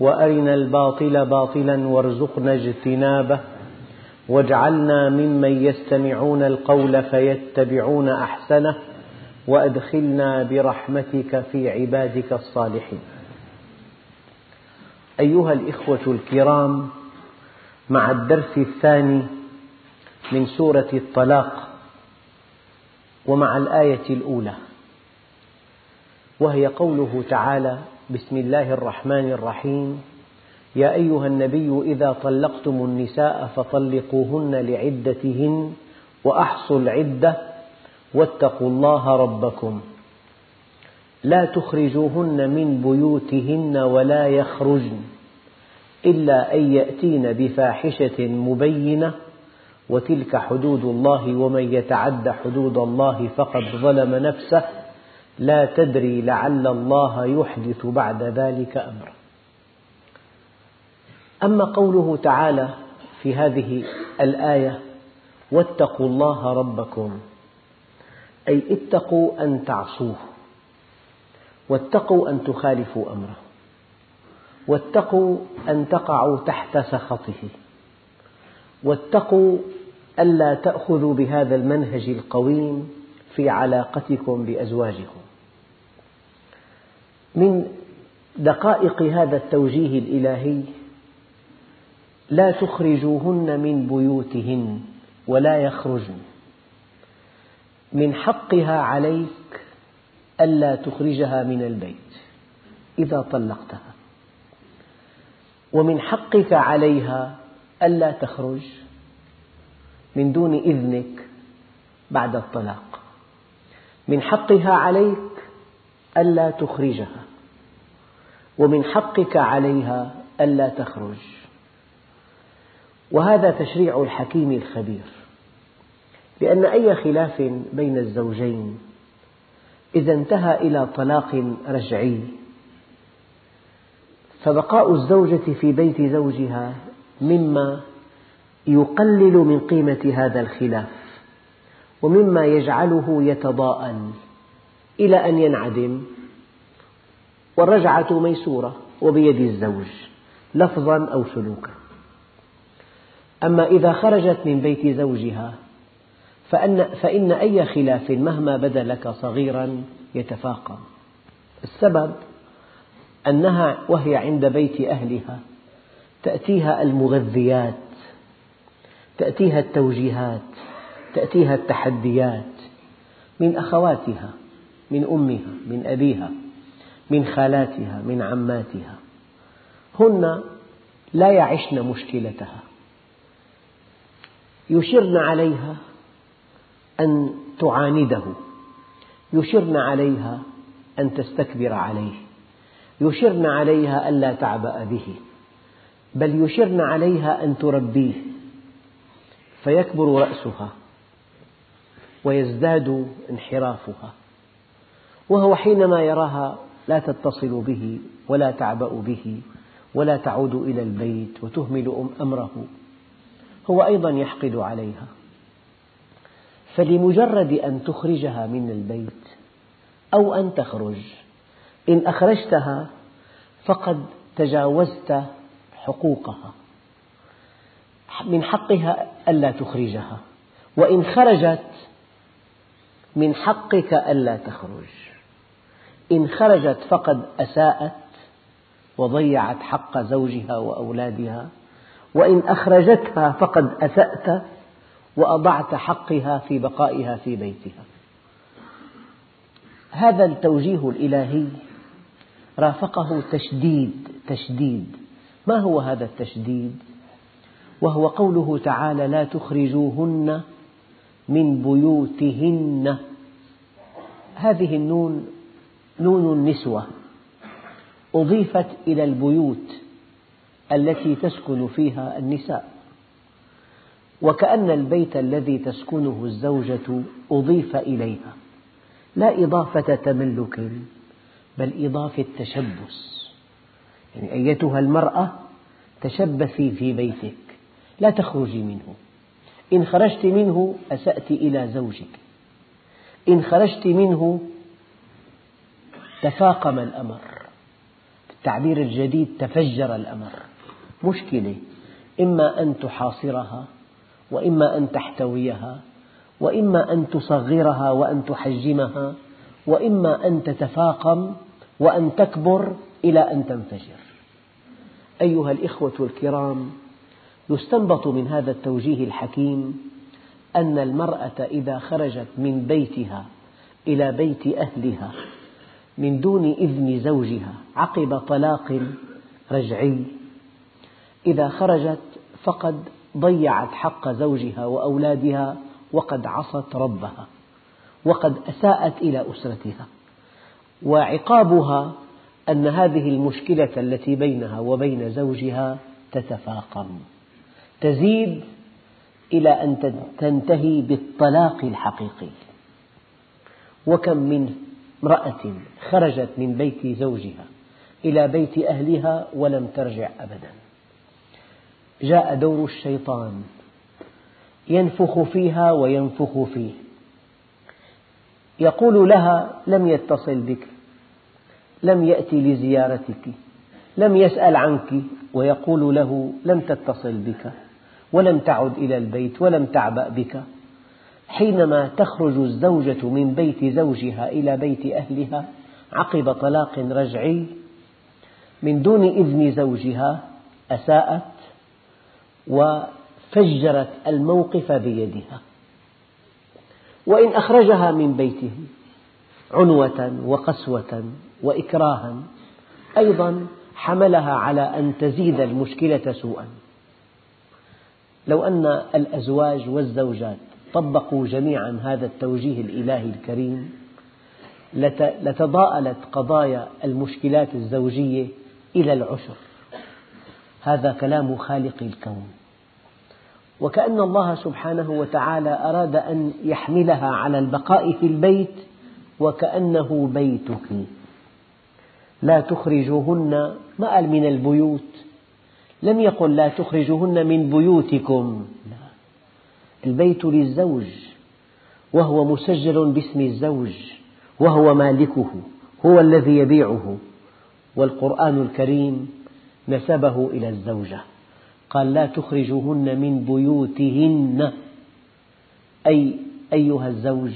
وأرنا الباطل باطلا وارزقنا اجتنابه. واجعلنا ممن يستمعون القول فيتبعون أحسنه. وأدخلنا برحمتك في عبادك الصالحين. أيها الإخوة الكرام مع الدرس الثاني من سورة الطلاق ومع الآية الأولى وهي قوله تعالى بسم الله الرحمن الرحيم. يا أيها النبي إذا طلقتم النساء فطلقوهن لعدتهن وأحصوا العدة واتقوا الله ربكم. لا تخرجوهن من بيوتهن ولا يخرجن إلا أن يأتين بفاحشة مبينة وتلك حدود الله ومن يتعد حدود الله فقد ظلم نفسه. لا تدري لعل الله يحدث بعد ذلك أمرا أما قوله تعالى في هذه الآية واتقوا الله ربكم أي اتقوا أن تعصوه واتقوا أن تخالفوا أمره واتقوا أن تقعوا تحت سخطه واتقوا ألا تأخذوا بهذا المنهج القويم في علاقتكم بأزواجكم. من دقائق هذا التوجيه الإلهي لا تخرجوهن من بيوتهن ولا يخرجن. من حقها عليك ألا تخرجها من البيت إذا طلقتها. ومن حقك عليها ألا تخرج من دون إذنك بعد الطلاق. من حقها عليك ألا تخرجها ومن حقك عليها ألا تخرج. وهذا تشريع الحكيم الخبير لأن أي خلاف بين الزوجين إذا انتهى إلى طلاق رجعي فبقاء الزوجة في بيت زوجها مما يقلل من قيمة هذا الخلاف. ومما يجعله يتضاءل إلى أن ينعدم. والرجعة ميسورة وبيد الزوج لفظا أو سلوكا. أما إذا خرجت من بيت زوجها فإن, فإن أي خلاف مهما بدا لك صغيرا يتفاقم. السبب أنها وهي عند بيت أهلها تأتيها المغذيات تأتيها التوجيهات. تأتيها التحديات من أخواتها من أمها من أبيها من خالاتها من عماتها. هن لا يعشن مشكلتها. يشرن عليها أن تعانده. يشرن عليها أن تستكبر عليه. يشرن عليها ألا تعبأ به. بل يشرن عليها أن تربيه. فيكبر رأسها. ويزداد انحرافها وهو حينما يراها لا تتصل به ولا تعبأ به ولا تعود إلى البيت وتهمل أمره هو أيضا يحقد عليها. فلمجرد أن تخرجها من البيت أو أن تخرج إن أخرجتها فقد تجاوزت حقوقها من حقها ألا تخرجها وإن خرجت من حقك ألا تخرج. إن خرجت فقد أساءت وضيعت حق زوجها وأولادها وإن أخرجتها فقد أسأت وأضعت حقها في بقائها في بيتها. هذا التوجيه الإلهي رافقه تشديد تشديد. ما هو هذا التشديد؟ وهو قوله تعالى لا تخرجوهن من بيوتهن. هذه النون نون النسوة أضيفت إلى البيوت التي تسكن فيها النساء. وكأن البيت الذي تسكنه الزوجة أضيف إليها. لا إضافة تملك بل إضافة تشبث. يعني أيتها المرأة تشبثي في بيتك لا تخرجي منه. إن خرجت منه أسأت إلى زوجك. إن خرجت منه تفاقم الأمر. بالتعبير الجديد تفجر الأمر. مشكلة. إما أن تحاصرها وإما أن تحتويها وإما أن تصغرها وأن تحجمها وإما أن تتفاقم وأن تكبر إلى أن تنفجر. أيها الإخوة الكرام يستنبط من هذا التوجيه الحكيم أن المرأة إذا خرجت من بيتها إلى بيت أهلها من دون إذن زوجها عقب طلاق رجعي. إذا خرجت فقد ضيعت حق زوجها وأولادها وقد عصت ربها وقد أساءت إلى أسرتها. وعقابها أن هذه المشكلة التي بينها وبين زوجها تتفاقم. تزيد إلى أن تنتهي بالطلاق الحقيقي. وكم من امرأة خرجت من بيت زوجها إلى بيت أهلها ولم ترجع أبدا. جاء دور الشيطان ينفخ فيها وينفخ فيه. يقول لها لم يتصل بك لم يأتي لزيارتك لم يسأل عنك ويقول له لم تتصل بك ولم تعد إلى البيت ولم تعبأ بك. حينما تخرج الزوجة من بيت زوجها إلى بيت أهلها عقب طلاق رجعي من دون إذن زوجها أساءت وفجرت الموقف بيدها. وإن أخرجها من بيته عنوة وقسوة وإكراها أيضا حملها على أن تزيد المشكلة سوءا. لو أن الأزواج والزوجات طبقوا جميعا هذا التوجيه الإلهي الكريم لتضاءلت قضايا المشكلات الزوجية إلى العشر. هذا كلام خالق الكون. وكأن الله سبحانه وتعالى أراد أن يحملها على البقاء في البيت وكأنه بيتك. لا تخرجوهن ما قال من البيوت. لم يقل لا تخرجوهن من بيوتكم. لا. البيت للزوج وهو مسجل باسم الزوج وهو مالكه هو الذي يبيعه. والقرآن الكريم نسبه إلى الزوجة. قال لا تخرجوهن من بيوتهن. أي أيها الزوج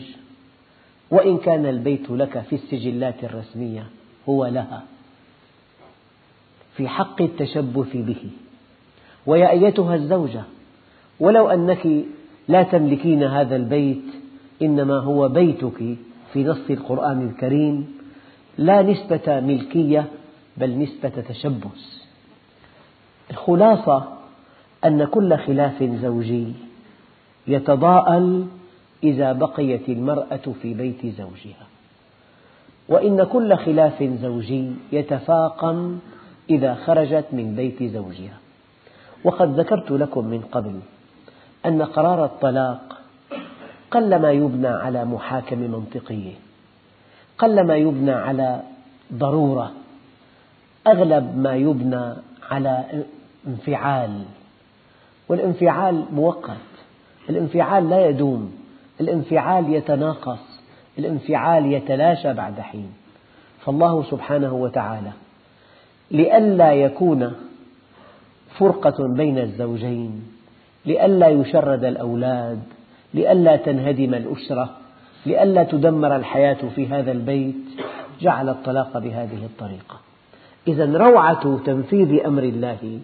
وإن كان البيت لك في السجلات الرسمية هو لها. في حق التشبث به. ويا أيتها الزوجة ولو أنك لا تملكين هذا البيت إنما هو بيتك في نص القرآن الكريم لا نسبة ملكية بل نسبة تشبث. الخلاصة أن كل خلاف زوجي يتضاءل إذا بقيت المرأة في بيت زوجها. وإن كل خلاف زوجي يتفاقم إذا خرجت من بيت زوجها. وقد ذكرت لكم من قبل أن قرار الطلاق قلما يبنى على محاكمة منطقية قلما يبنى على ضرورة أغلب ما يبنى على انفعال. والانفعال مؤقت الانفعال لا يدوم الانفعال يتناقص. الانفعال يتلاشى بعد حين. فالله سبحانه وتعالى لئلا يكون فرقة بين الزوجين لئلا يشرد الأولاد لئلا تنهدم الأسرة لئلا تدمر الحياة في هذا البيت جعل الطلاق بهذه الطريقة. إذا روعة تنفيذ أمر الله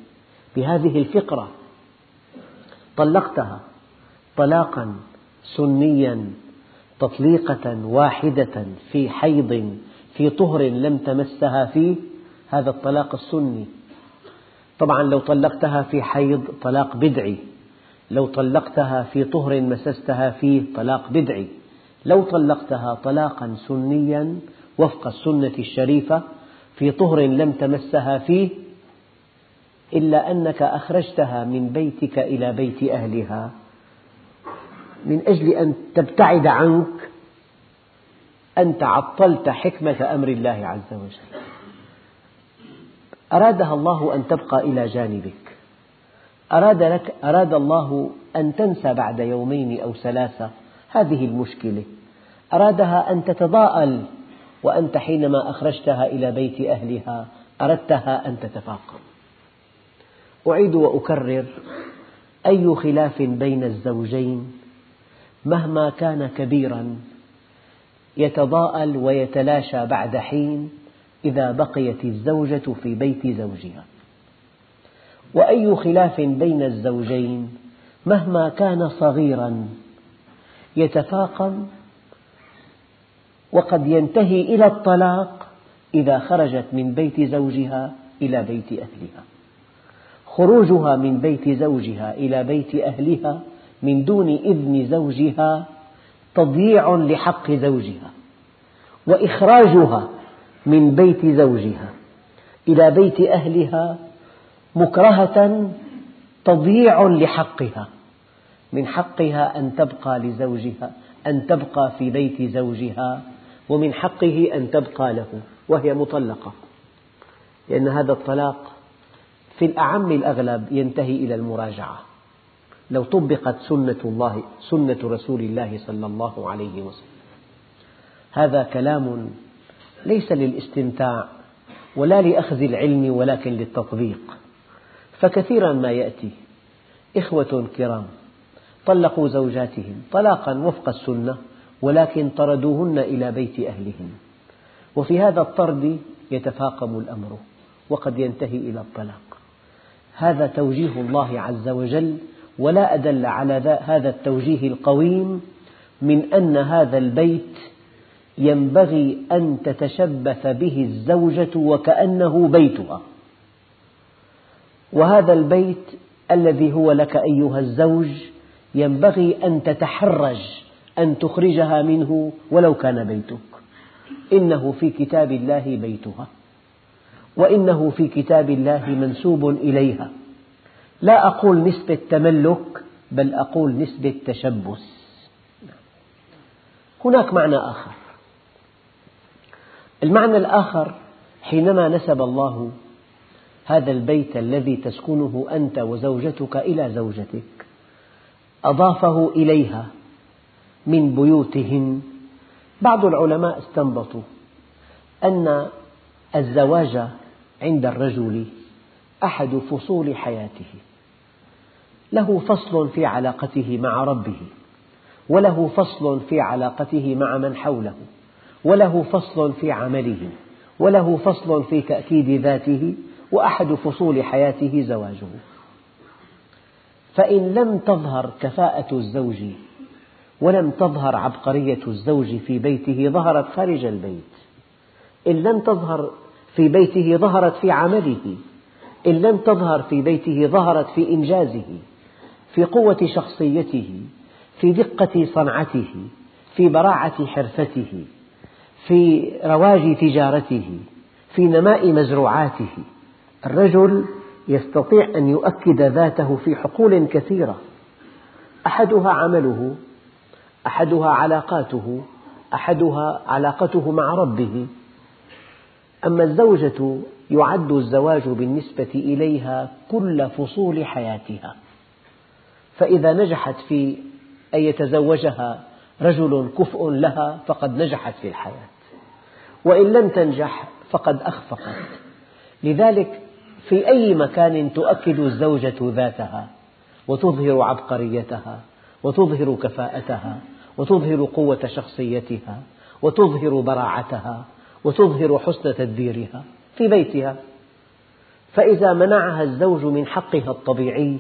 بهذه الفقرة. طلقتها طلاقا سنيا تطليقة واحدة في حيض في طهر لم تمسها فيه هذا الطلاق السني. طبعا لو طلقتها في حيض طلاق بدعي. لو طلقتها في طهر مسستها فيه طلاق بدعي. لو طلقتها طلاقا سنيا وفق السنة الشريفة في طهر لم تمسها فيه إلا أنك أخرجتها من بيتك إلى بيت أهلها. من أجل أن تبتعد عنك أنت عطلت حكمة أمر الله عز وجل. أرادها الله أن تبقى إلى جانبك. أراد, لك أراد الله أن تنسى بعد يومين أو ثلاثة هذه المشكلة. أرادها أن تتضاءل وأنت حينما أخرجتها إلى بيت أهلها أردتها أن تتفاقم. أعيد وأكرر أي خلاف بين الزوجين مهما كان كبيرا يتضاءل ويتلاشى بعد حين إذا بقيت الزوجة في بيت زوجها. وأي خلاف بين الزوجين مهما كان صغيرا يتفاقم وقد ينتهي إلى الطلاق إذا خرجت من بيت زوجها إلى بيت أهلها. خروجها من بيت زوجها إلى بيت أهلها من دون إذن زوجها تضييع لحق زوجها وإخراجها من بيت زوجها إلى بيت أهلها مكرهة تضييع لحقها من حقها أن تبقى لزوجها أن تبقى في بيت زوجها ومن حقه أن تبقى له وهي مطلقة لأن هذا الطلاق في الأعم الأغلب ينتهي إلى المراجعة. لو طبقت سنة الله سنة رسول الله صلى الله عليه وسلم. هذا كلام ليس للاستمتاع ولا لأخذ العلم ولكن للتطبيق. فكثيرا ما يأتي إخوة كرام طلقوا زوجاتهم طلاقا وفق السنة ولكن طردوهن إلى بيت أهلهن وفي هذا الطرد يتفاقم الأمر وقد ينتهي إلى الطلاق. هذا توجيه الله عز وجل ولا أدل على هذا التوجيه القويم من أن هذا البيت ينبغي أن تتشبث به الزوجة وكأنه بيتها. وهذا البيت الذي هو لك أيها الزوج ينبغي أن تتحرج أن تخرجها منه ولو كان بيتك. إنه في كتاب الله بيتها وإنه في كتاب الله منسوب إليها. لا أقول نسبة تملك بل أقول نسبة تشبث. هناك معنى آخر. المعنى الآخر حينما نسب الله هذا البيت الذي تسكنه أنت وزوجتك إلى زوجتك أضافه إليها من بيوتهن بعض العلماء استنبطوا أن الزواج عند الرجل أحد فصول حياته. له فصل في علاقته مع ربه وله فصل في علاقته مع من حوله وله فصل في عمله وله فصل في تأكيد ذاته وأحد فصول حياته زواجه. فإن لم تظهر كفاءة الزوج ولم تظهر عبقرية الزوج في بيته ظهرت خارج البيت. إن لم تظهر في بيته ظهرت في عمله. إن لم تظهر في بيته ظهرت في إنجازه في قوة شخصيته في دقة صنعته في براعة حرفته في رواج تجارته في نماء مزروعاته. الرجل يستطيع أن يؤكد ذاته في حقول كثيرة. أحدها عمله أحدها علاقاته أحدها علاقته مع ربه. أما الزوجة يعد الزواج بالنسبة إليها كل فصول حياتها. فإذا نجحت في أن يتزوجها رجل كفء لها فقد نجحت في الحياة. وإن لم تنجح فقد أخفقت. لذلك في أي مكان تؤكد الزوجة ذاتها وتظهر عبقريتها وتظهر كفاءتها وتظهر قوة شخصيتها وتظهر براعتها وتظهر حسن تدبيرها. في بيتها. فإذا منعها الزوج من حقها الطبيعي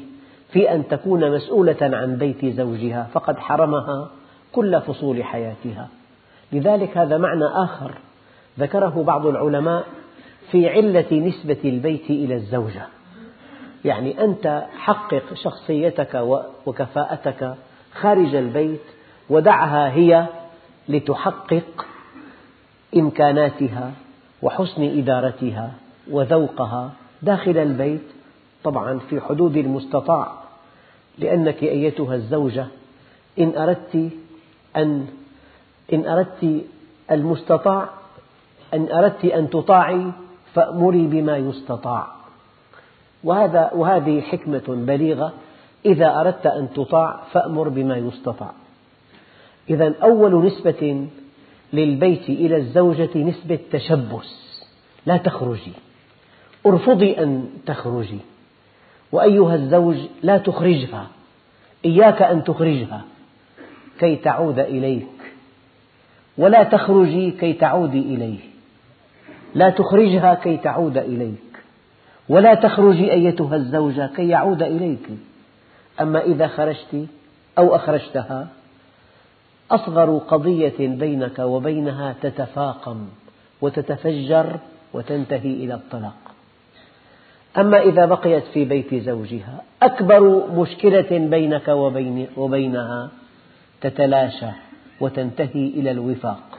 في أن تكون مسؤولة عن بيت زوجها فقد حرمها كل فصول حياتها. لذلك هذا معنى آخر ذكره بعض العلماء في علة نسبة البيت إلى الزوجة. يعني أنت حقق شخصيتك وكفاءتك خارج البيت ودعها هي لتحقق إمكاناتها وحسن إدارتها وذوقها داخل البيت طبعا في حدود المستطاع لأنك أيتها الزوجة إن أردت أن إن أردت المستطاع إن أردت أن تطاعي فأمري بما يستطاع. وهذا وهذه حكمة بليغة إذا أردت أن تطاع فأمر بما يستطاع. إذا أول نسبة للبيت إلى الزوجة نسبة تشبث لا تخرجي. أرفضي أن تخرجي. وأيها الزوج لا تخرجها. إياك أن تخرجها. كي تعود إليك. ولا تخرجي كي تعودي إليه لا تخرجها كي تعود إليك. ولا تخرجي أيتها الزوجة كي يعود إليك. أما إذا خرجت أو أخرجتها أصغر قضية بينك وبينها تتفاقم وتتفجر وتنتهي إلى الطلاق. أما إذا بقيت في بيت زوجها أكبر مشكلة بينك وبينها تتلاشى وتنتهي إلى الوفاق.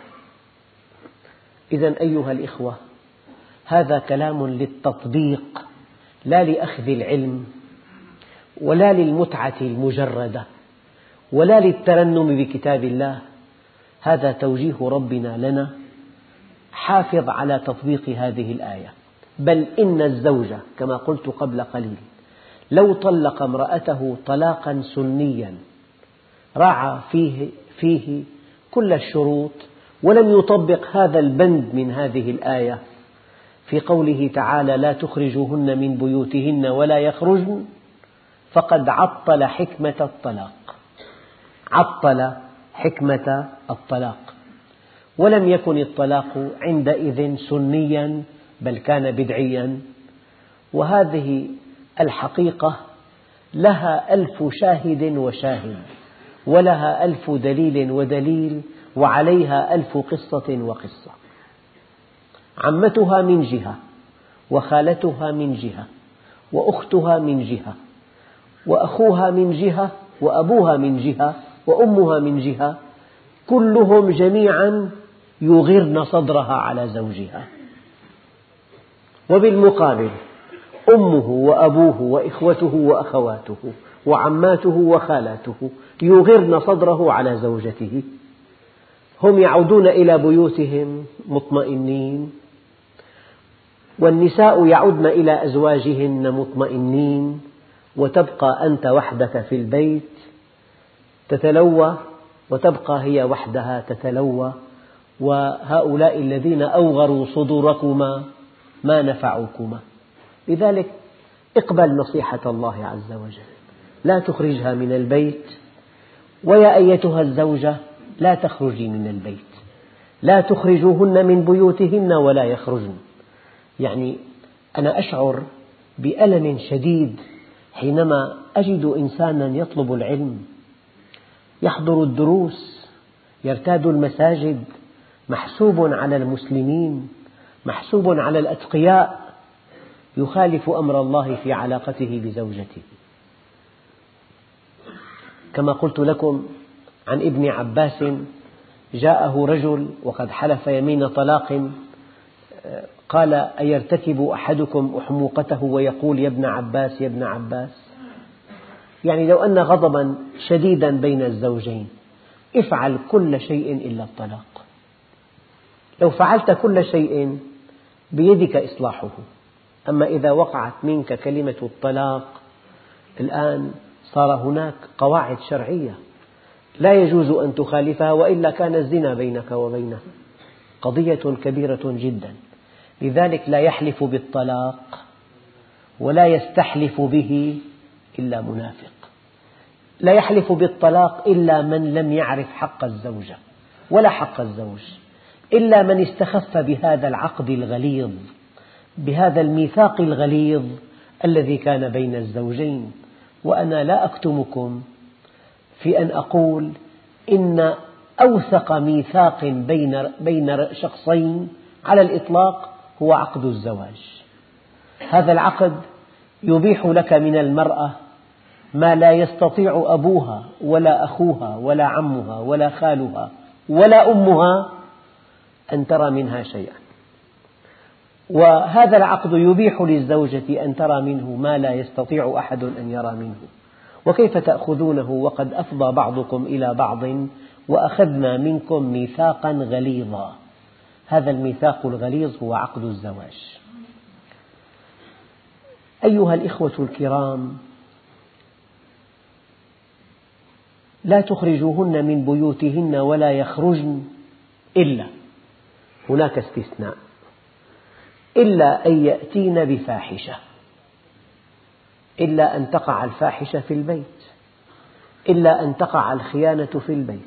إذا أيها الإخوة هذا كلام للتطبيق لا لأخذ العلم ولا للمتعة المجردة. ولا للترنم بكتاب الله. هذا توجيه ربنا لنا. حافظ على تطبيق هذه الآية. بل إن الزوج كما قلت قبل قليل لو طلق امرأته طلاقا سنيا راعى فيه, فيه كل الشروط ولم يطبق هذا البند من هذه الآية في قوله تعالى لا تخرجوهن من بيوتهن ولا يخرجن فقد عطل حكمة الطلاق. عطل حكمة الطلاق. ولم يكن الطلاق عندئذ سنيا بل كان بدعيا. وهذه الحقيقة لها ألف شاهد وشاهد ولها ألف دليل ودليل وعليها ألف قصة وقصة. عمتها من جهة وخالتها من جهة وأختها من جهة وأخوها من جهة وأبوها من جهة وأمها من جهة كلهم جميعا يغرن صدرها على زوجها. وبالمقابل أمه وأبوه وإخوته وأخواته وعماته وخالاته يغرن صدره على زوجته. هم يعودون إلى بيوتهم مطمئنين. والنساء يعودن إلى أزواجهن مطمئنين. وتبقى أنت وحدك في البيت. تتلوى وتبقى هي وحدها تتلوى وهؤلاء الذين أوغروا صدوركما ما نفعوكما. لذلك اقبل نصيحة الله عز وجل لا تخرجها من البيت ويا أيتها الزوجة لا تخرجي من البيت لا تخرجوهن من بيوتهن ولا يخرجن. يعني أنا أشعر بألم شديد حينما أجد إنسانا يطلب العلم يحضر الدروس يرتاد المساجد محسوب على المسلمين محسوب على الأتقياء يخالف أمر الله في علاقته بزوجته. كما قلت لكم عن ابن عباس جاءه رجل وقد حلف يمين طلاق قال أيرتكب أحدكم أحموقته ويقول يا ابن عباس يا ابن عباس؟ يعني لو أن غضبا شديدا بين الزوجين افعل كل شيء إلا الطلاق. لو فعلت كل شيء بيدك إصلاحه. أما إذا وقعت منك كلمة الطلاق الآن صار هناك قواعد شرعية لا يجوز أن تخالفها وإلا كان الزنا بينك وبينها قضية كبيرة جدا. لذلك لا يحلف بالطلاق ولا يستحلف به إلا منافق. لا يحلف بالطلاق إلا من لم يعرف حق الزوجة ولا حق الزوج إلا من استخف بهذا العقد الغليظ بهذا الميثاق الغليظ الذي كان بين الزوجين. وأنا لا أكتمكم في أن أقول إن أوثق ميثاق بين بين شخصين على الإطلاق هو عقد الزواج. هذا العقد يبيح لك من المرأة ما لا يستطيع أبوها ولا أخوها ولا عمها ولا خالها ولا أمها أن ترى منها شيئا. وهذا العقد يبيح للزوجة أن ترى منه ما لا يستطيع أحد أن يرى منه. وكيف تأخذونه وقد أفضى بعضكم إلى بعض وأخذنا منكم ميثاقا غليظا. هذا الميثاق الغليظ هو عقد الزواج. أيها الإخوة الكرام لا تخرجوهن من بيوتهن ولا يخرجن إلا هناك استثناء إلا أن يأتين بفاحشة إلا أن تقع الفاحشة في البيت إلا أن تقع الخيانة في البيت.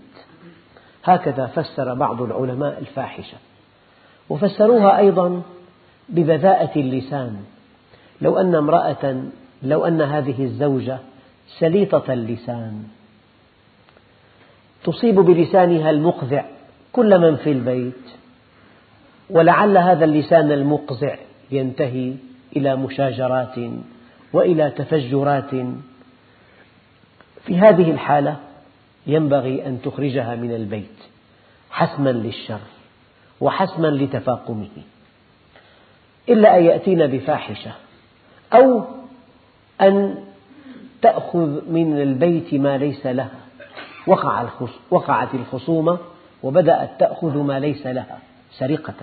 هكذا فسر بعض العلماء الفاحشة وفسروها أيضا ببذاءة اللسان. لو أن امرأة لو أن هذه الزوجة سليطة اللسان تصيب بلسانها المقذع كل من في البيت ولعل هذا اللسان المقزع ينتهي إلى مشاجرات وإلى تفجرات. في هذه الحالة ينبغي أن تخرجها من البيت حسما للشر وحسما لتفاقمه إلا أن يأتين بفاحشة أو أن تأخذ من البيت ما ليس لها. وقعت الخصومة وبدأت تأخذ ما ليس لها سرقة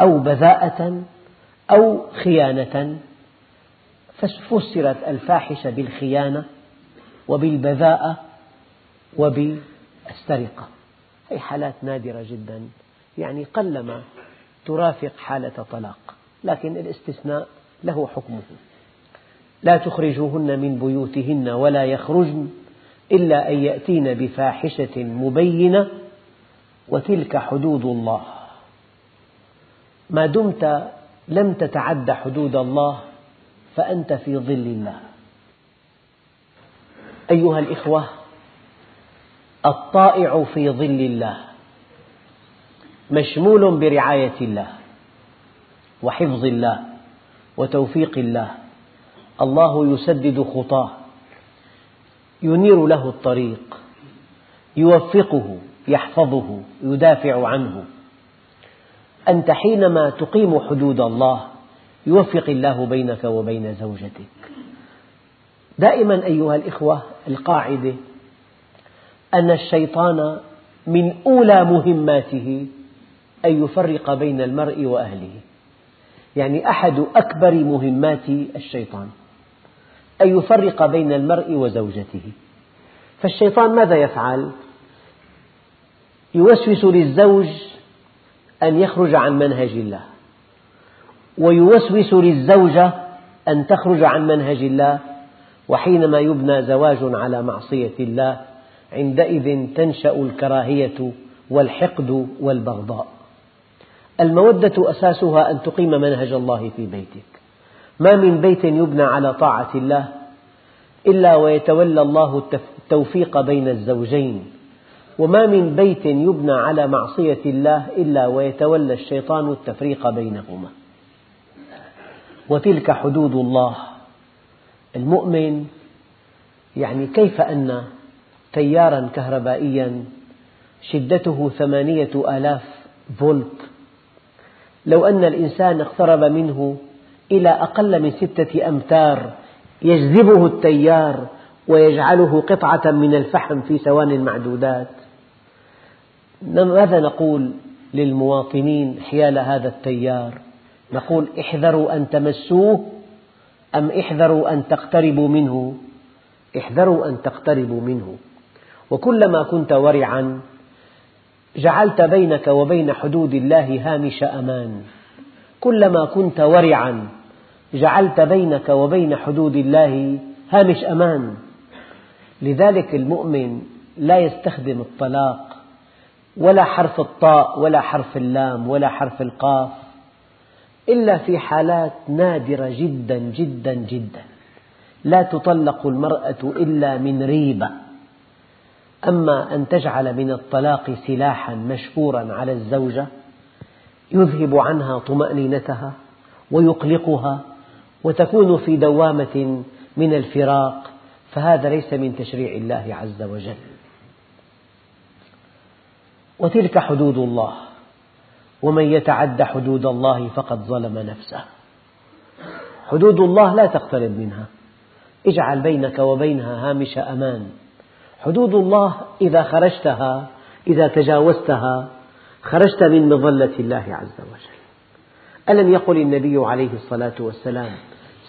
أو بذاءة أو خيانة. فسرت الفاحشة بالخيانة وبالبذاءة وبالسرقة. هذه حالات نادرة جدا. يعني قلما ترافق حالة طلاق لكن الاستثناء له حكمه. لا تخرجوهن من بيوتهن ولا يخرجن إلا أن يأتين بفاحشة مبينة وتلك حدود الله. ما دمت لم تتعد حدود الله فأنت في ظل الله. أيها الإخوة الطائع في ظل الله مشمول برعاية الله وحفظ الله وتوفيق الله. الله يسدد خطاه. ينير له الطريق يوفقه يحفظه يدافع عنه. أنت حينما تقيم حدود الله يوفق الله بينك وبين زوجتك. دائما أيها الإخوة القاعدة أن الشيطان من أولى مهماته أن يفرق بين المرء وأهله. يعني أحد أكبر مهمات الشيطان. أن يفرق بين المرء وزوجته. فالشيطان ماذا يفعل؟ يوسوس للزوج أن يخرج عن منهج الله ويوسوس للزوجة أن تخرج عن منهج الله وحينما يبنى زواج على معصية الله عندئذ تنشأ الكراهية والحقد والبغضاء. المودة أساسها أن تقيم منهج الله في بيتك. ما من بيت يبنى على طاعة الله إلا ويتولى الله التوفيق بين الزوجين وما من بيت يبنى على معصية الله إلا ويتولى الشيطان التفريق بينهما. وتلك حدود الله. المؤمن يعني كيف أن تيارا كهربائيا شدته ثمانية آلاف فولت؟ لو أن الإنسان اقترب منه إلى أقل من ستة أمتار. يجذبه التيار ويجعله قطعة من الفحم في ثوان معدودات. ماذا نقول للمواطنين حيال هذا التيار؟ نقول احذروا أن تمسوه أم احذروا أن تقتربوا منه؟ احذروا أن تقتربوا منه. وكلما كنت ورعا جعلت بينك وبين حدود الله هامش أمان. كلما كنت ورعا جعلت بينك وبين حدود الله هامش أمان. لذلك المؤمن لا يستخدم الطلاق ولا حرف الطاء ولا حرف اللام ولا حرف القاف إلا في حالات نادرة جدا جدا جدا. لا تطلق المرأة إلا من ريبة. أما أن تجعل من الطلاق سلاحا مشكورا على الزوجة يذهب عنها طمأنينتها ويقلقها وتكون في دوامة من الفراق فهذا ليس من تشريع الله عز وجل. وتلك حدود الله ومن يتعد حدود الله فقد ظلم نفسه. حدود الله لا تقترب منها. اجعل بينك وبينها هامش أمان. حدود الله إذا خرجتها إذا تجاوزتها خرجت من مظلة الله عز وجل. ألم يقل النبي عليه الصلاة والسلام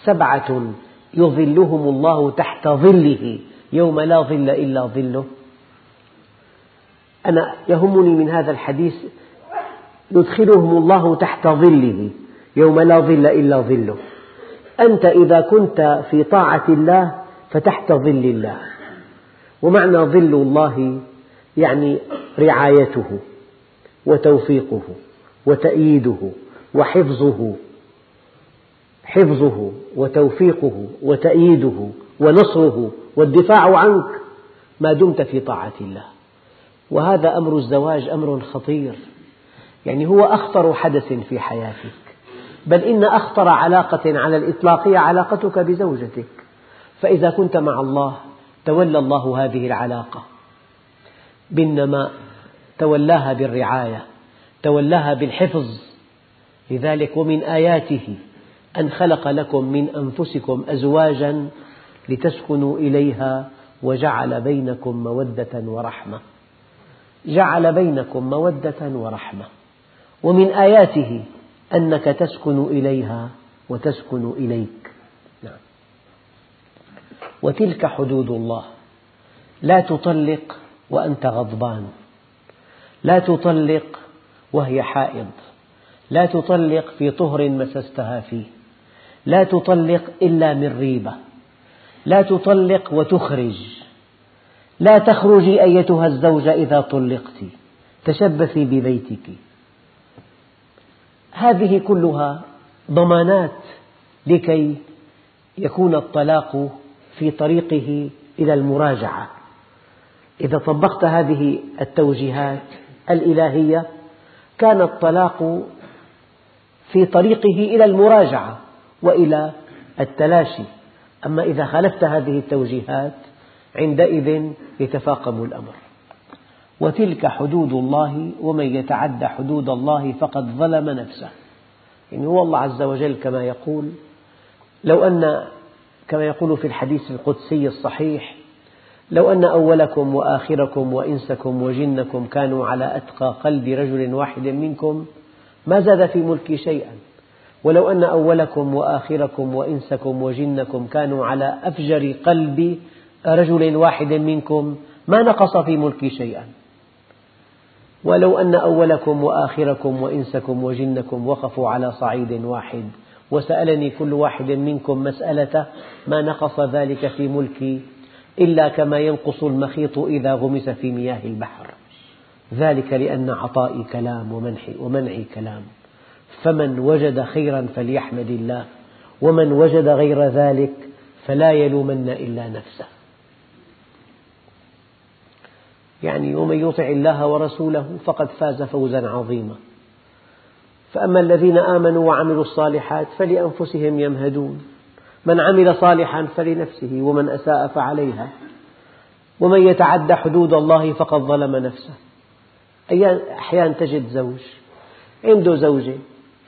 سبعة يظلهم الله تحت ظله يوم لا ظل إلا ظله؟ أنا يهمني من هذا الحديث يدخلهم الله تحت ظله يوم لا ظل إلا ظله. أنت إذا كنت في طاعة الله فتحت ظل الله. ومعنى ظل الله يعني رعايته. وتوفيقه وتأييده وحفظه حفظه وتوفيقه وتأييده ونصره والدفاع عنك ما دمت في طاعة الله. وهذا أمر الزواج أمر خطير. يعني هو أخطر حدث في حياتك. بل إن أخطر علاقة على الإطلاق هي علاقتك بزوجتك. فإذا كنت مع الله تولى الله هذه العلاقة بالنماء. تولاها بالرعاية تولاها بالحفظ. لذلك ومن آياته أن خلق لكم من أنفسكم أزواجا لتسكنوا إليها وجعل بينكم مودة ورحمة. جعل بينكم مودة ورحمة. ومن آياته أنك تسكن إليها وتسكن إليك. نعم. وتلك حدود الله. لا تطلق وأنت غضبان. لا تطلق وهي حائض. لا تطلق في طهر مسستها فيه. لا تطلق إلا من ريبة. لا تطلق وتخرج. لا تخرجي أيتها الزوجة إذا طلقت تشبثي ببيتك. هذه كلها ضمانات لكي يكون الطلاق في طريقه إلى المراجعة. إذا طبقت هذه التوجيهات الإلهية كان الطلاق في طريقه إلى المراجعة وإلى التلاشي. أما إذا خالفت هذه التوجيهات عندئذ يتفاقم الأمر. وتلك حدود الله ومن يتعد حدود الله فقد ظلم نفسه. يعني هو الله عز وجل كما يقول لو أن كما يقول في الحديث القدسي الصحيح لو أن أولكم وآخركم وإنسكم وجنكم كانوا على أتقى قلب رجل واحد منكم ما زاد في ملكي شيئا. ولو أن أولكم وآخركم وإنسكم وجنكم كانوا على أفجر قلب رجل واحد منكم ما نقص في ملكي شيئا. ولو أن أولكم وآخركم وإنسكم وجنكم وقفوا على صعيد واحد وسألني كل واحد منكم مسألة ما نقص ذلك في ملكي إلا كما ينقص المخيط إذا غمس في مياه البحر. ذلك لأن عطائي كلام ومنحي ومنعي كلام. فمن وجد خيرا فليحمد الله ومن وجد غير ذلك فلا يلومن إلا نفسه. يعني ومن يطع الله ورسوله فقد فاز فوزا عظيما. فأما الذين آمنوا وعملوا الصالحات فلأنفسهم يمهدون. من عمل صالحا فلنفسه ومن أساء فعليها ومن يتعد حدود الله فقد ظلم نفسه أحيانا تجد زوج عنده زوجة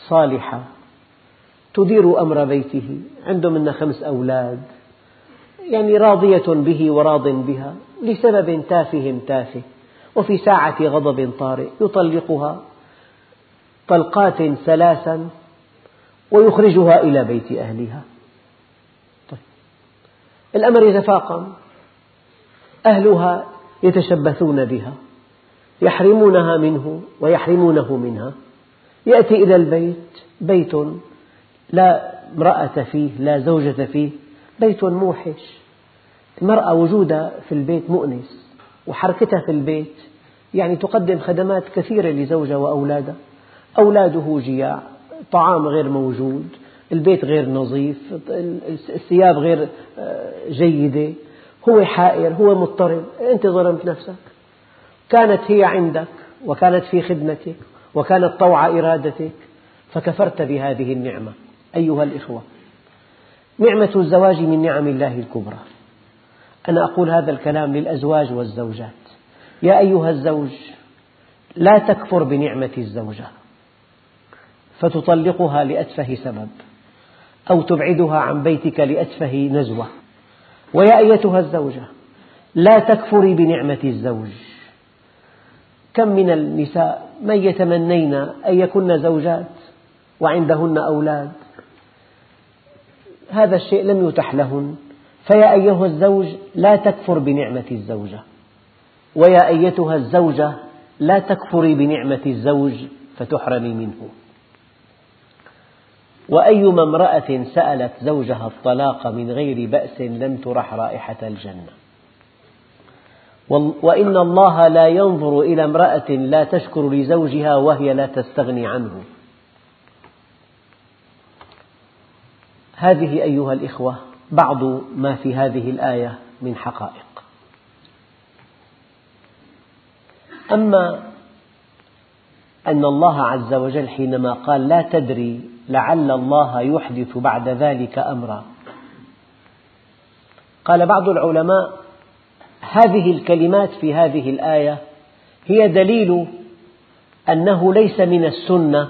صالحة تدير أمر بيته عنده منها خمس أولاد يعني راضية به وراض بها لسبب تافه تافه وفي ساعة غضب طارئ يطلقها طلقات ثلاثا ويخرجها إلى بيت أهلها. الأمر يتفاقم. أهلها يتشبثون بها يحرمونها منه ويحرمونه منها. يأتي إلى البيت بيت لا امرأة فيه لا زوجة فيه بيت موحش. المرأة وجودها في البيت مؤنس وحركتها في البيت يعني تقدم خدمات كثيرة لزوجها وأولادها أولاده جياع طعام غير موجود. البيت غير نظيف الثياب غير آه، جيدة هو حائر هو مضطرب. أنت ظلمت نفسك. كانت هي عندك وكانت في خدمتك وكانت طوع إرادتك فكفرت بهذه النعمة. أيها الإخوة نعمة الزواج من نعم الله الكبرى. أنا أقول هذا الكلام للأزواج والزوجات. يا أيها الزوج لا تكفر بنعمة الزوجة فتطلقها لأتفه سبب. أو تبعدها عن بيتك لأتفه نزوة. ويا أيتها الزوجة لا تكفري بنعمة الزوج. كم من النساء من يتمنين أن يكن زوجات وعندهن أولاد؟ هذا الشيء لم يتح لهن. فيا أيها الزوج لا تكفر بنعمة الزوجة ويا أيتها الزوجة لا تكفري بنعمة الزوج فتحرمي منه. وأيما امرأة سألت زوجها الطلاق من غير بأس لم ترح رائحة الجنة. وإن الله لا ينظر إلى امرأة لا تشكر لزوجها وهي لا تستغني عنه. هذه أيها الإخوة بعض ما في هذه الآية من حقائق. أما أن الله عز وجل حينما قال لا تدري لعل الله يحدث بعد ذلك أمرا. قال بعض العلماء هذه الكلمات في هذه الآية هي دليل أنه ليس من السنة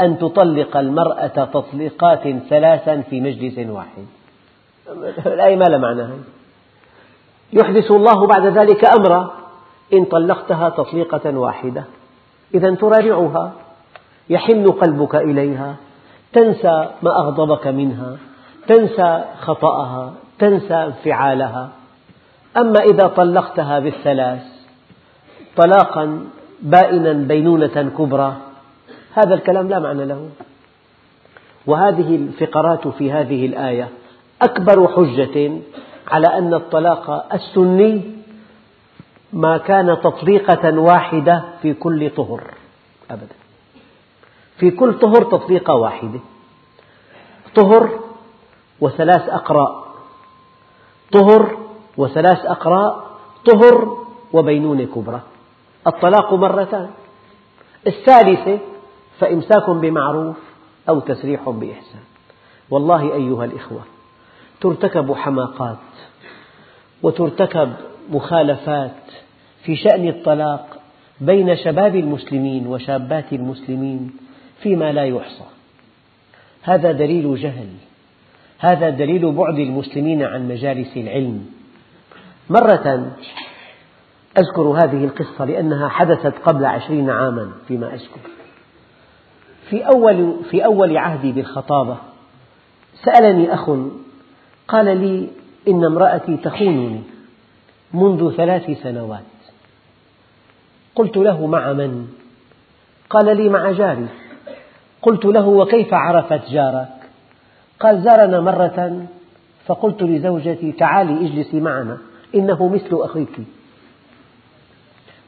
أن تطلق المرأة تطليقات ثلاثا في مجلس واحد. الآية ما لها معنى يحدث الله بعد ذلك أمرا إن طلقتها تطليقة واحدة. إذا ترارعها يحن قلبك إليها. تنسى ما أغضبك منها تنسى خطأها تنسى انفعالها. أما إذا طلقتها بالثلاث طلاقا بائنا بينونة كبرى هذا الكلام لا معنى له. وهذه الفقرات في هذه الآية أكبر حجة على أن الطلاق السني ما كان تطبيقة واحدة في كل طهر أبدا. في كل طهر تطبيقة واحدة. طهر وثلاث أقراء. طهر وثلاث أقراء. طهر وبينونة كبرى. الطلاق مرتان. الثالثة فإمساك بمعروف أو تسريح بإحسان. والله أيها الإخوة ترتكب حماقات وترتكب مخالفات في شأن الطلاق بين شباب المسلمين وشابات المسلمين. فيما لا يحصى. هذا دليل جهل. هذا دليل بعد المسلمين عن مجالس العلم. مرة أذكر هذه القصة لأنها حدثت قبل عشرين عاما فيما أذكر. في أول, في أول عهدي بالخطابة سألني أخ قال لي إن امرأتي تخونني منذ ثلاث سنوات. قلت له مع من؟ قال لي مع جاري. قلت له وكيف عرفت جارك؟ قال زارنا مرة. فقلت لزوجتي تعالي اجلسي معنا إنه مثل أخيك.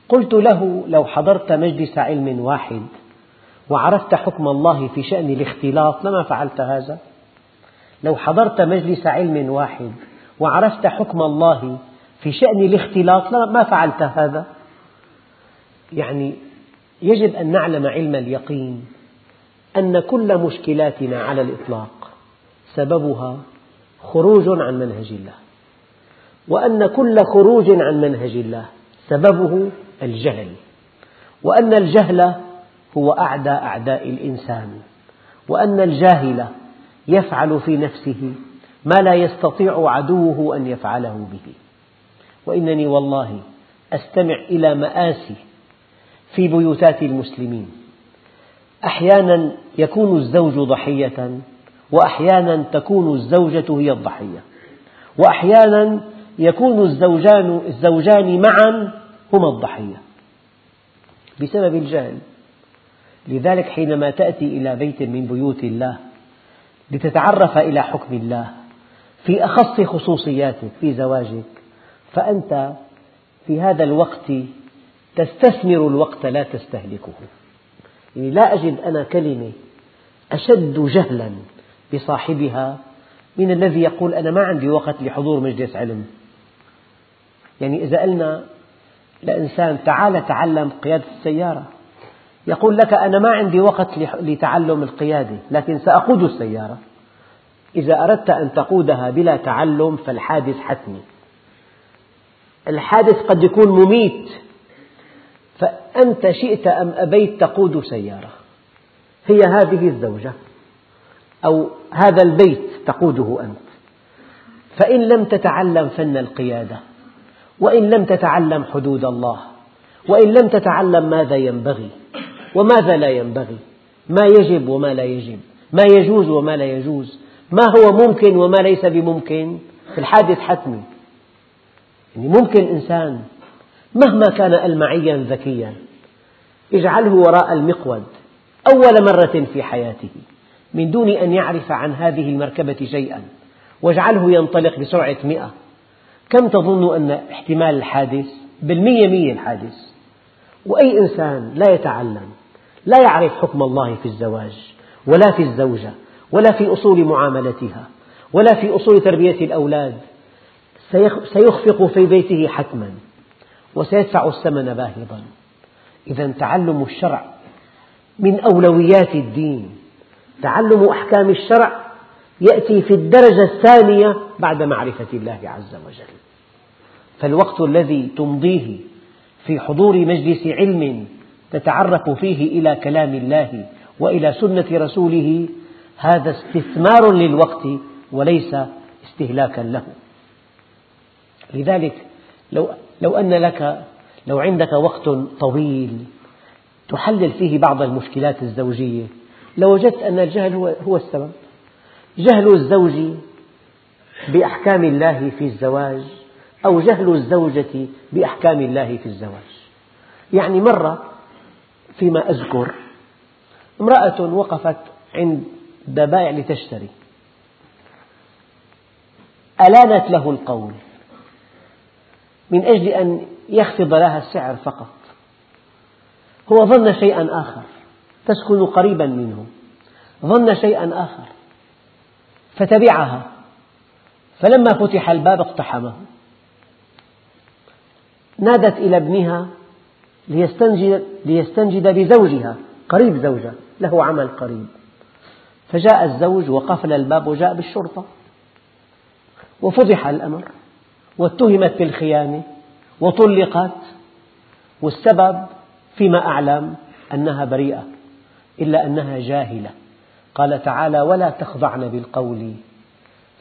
قلت له لو حضرت مجلس علم واحد وعرفت حكم الله في شأن الاختلاط لما فعلت هذا؟ لو حضرت مجلس علم واحد وعرفت حكم الله في شأن الاختلاط ما فعلت هذا؟ يعني يجب أن نعلم علم اليقين. أن كل مشكلاتنا على الإطلاق. سببها خروج عن منهج الله. وأن كل خروج عن منهج الله سببه الجهل. وأن الجهل هو أعدى أعداء الإنسان. وأن الجاهل يفعل في نفسه ما لا يستطيع عدوه أن يفعله به. وإنني والله أستمع إلى مآسي في بيوتات المسلمين. أحيانا يكون الزوج ضحية وأحيانا تكون الزوجة هي الضحية. وأحيانا يكون الزوجان, الزوجان معا هما الضحية. بسبب الجهل. لذلك حينما تأتي إلى بيت من بيوت الله لتتعرف إلى حكم الله في أخص خصوصياتك في زواجك فأنت في هذا الوقت تستثمر الوقت لا تستهلكه. يعني لا أجد أنا كلمة أشد جهلا بصاحبها من الذي يقول أنا ما عندي وقت لحضور مجلس علم. يعني إذا قلنا لإنسان تعال تعلم قيادة السيارة. يقول لك أنا ما عندي وقت لتعلم القيادة لكن سأقود السيارة. إذا أردت أن تقودها بلا تعلم فالحادث حتمي. الحادث قد يكون مميت. فأنت شئت أم أبيت تقود سيارة. هي هذه الزوجة أو هذا البيت تقوده أنت. فإن لم تتعلم فن القيادة وإن لم تتعلم حدود الله وإن لم تتعلم ماذا ينبغي وماذا لا ينبغي ما يجب وما لا يجب ما يجوز وما لا يجوز ما هو ممكن وما ليس بممكن في الحادث حتمي. يعني ممكن إنسان مهما كان ألمعيا ذكيا اجعله وراء المقود أول مرة في حياته من دون أن يعرف عن هذه المركبة شيئا واجعله ينطلق بسرعة مئة. كم تظن أن احتمال الحادث؟ بالمية مية الحادث. وأي إنسان لا يتعلم لا يعرف حكم الله في الزواج ولا في الزوجة ولا في أصول معاملتها ولا في أصول تربية الأولاد سيخفق في بيته حتما. وسيدفع الثمن باهظا. إذا تعلم الشرع من أولويات الدين. تعلم أحكام الشرع يأتي في الدرجة الثانية بعد معرفة الله عز وجل. فالوقت الذي تمضيه في حضور مجلس علم تتعرف فيه إلى كلام الله وإلى سنة رسوله هذا استثمار للوقت وليس استهلاكا له. لذلك لو, لو أن لك لو عندك وقت طويل تحلل فيه بعض المشكلات الزوجية لوجدت أن الجهل هو, السبب. جهل الزوج بأحكام الله في الزواج أو جهل الزوجة بأحكام الله في الزواج. يعني مرة فيما أذكر امرأة وقفت عند بائع لتشتري. ألانت له القول. من أجل أن يخفض لها السعر فقط. هو ظن شيئا آخر تسكن قريبا منه. ظن شيئا آخر فتبعها. فلما فتح الباب اقتحمه. نادت إلى ابنها ليستنجد, ليستنجد بزوجها قريب زوجها له عمل قريب. فجاء الزوج وقفل الباب وجاء بالشرطة. وفضح الأمر. واتهمت بالخيانة وطلقت والسبب فيما أعلم أنها بريئة إلا أنها جاهلة. قال تعالى ولا تخضعن بالقول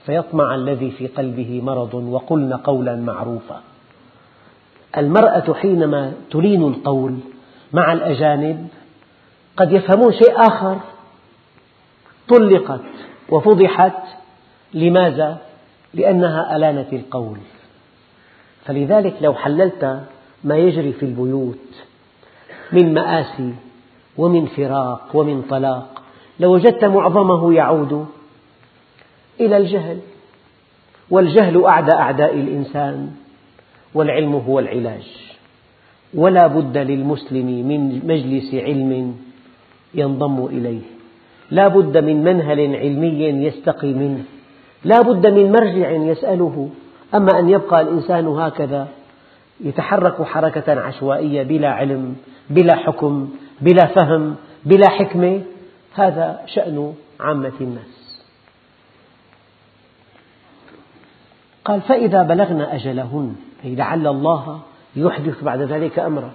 فيطمع الذي في قلبه مرض وقلن قولا معروفا. المرأة حينما تلين القول مع الأجانب قد يفهمون شيء آخر. طلقت وفضحت لماذا؟ لأنها ألانت القول. فلذلك لو حللت ما يجري في البيوت من مآسي ومن فراق ومن طلاق لوجدت معظمه يعود إلى الجهل والجهل أعدى أعداء الإنسان والعلم هو العلاج. ولا بد للمسلم من مجلس علم ينضم إليه. لا بد من منهل علمي يستقي منه. لا بد من مرجع يسأله. أما أن يبقى الإنسان هكذا يتحرك حركة عشوائية بلا علم بلا حكم بلا فهم بلا حكمة هذا شأن عامة الناس. قال فإذا بلغن أجلهن أي لعل الله يحدث بعد ذلك أمرا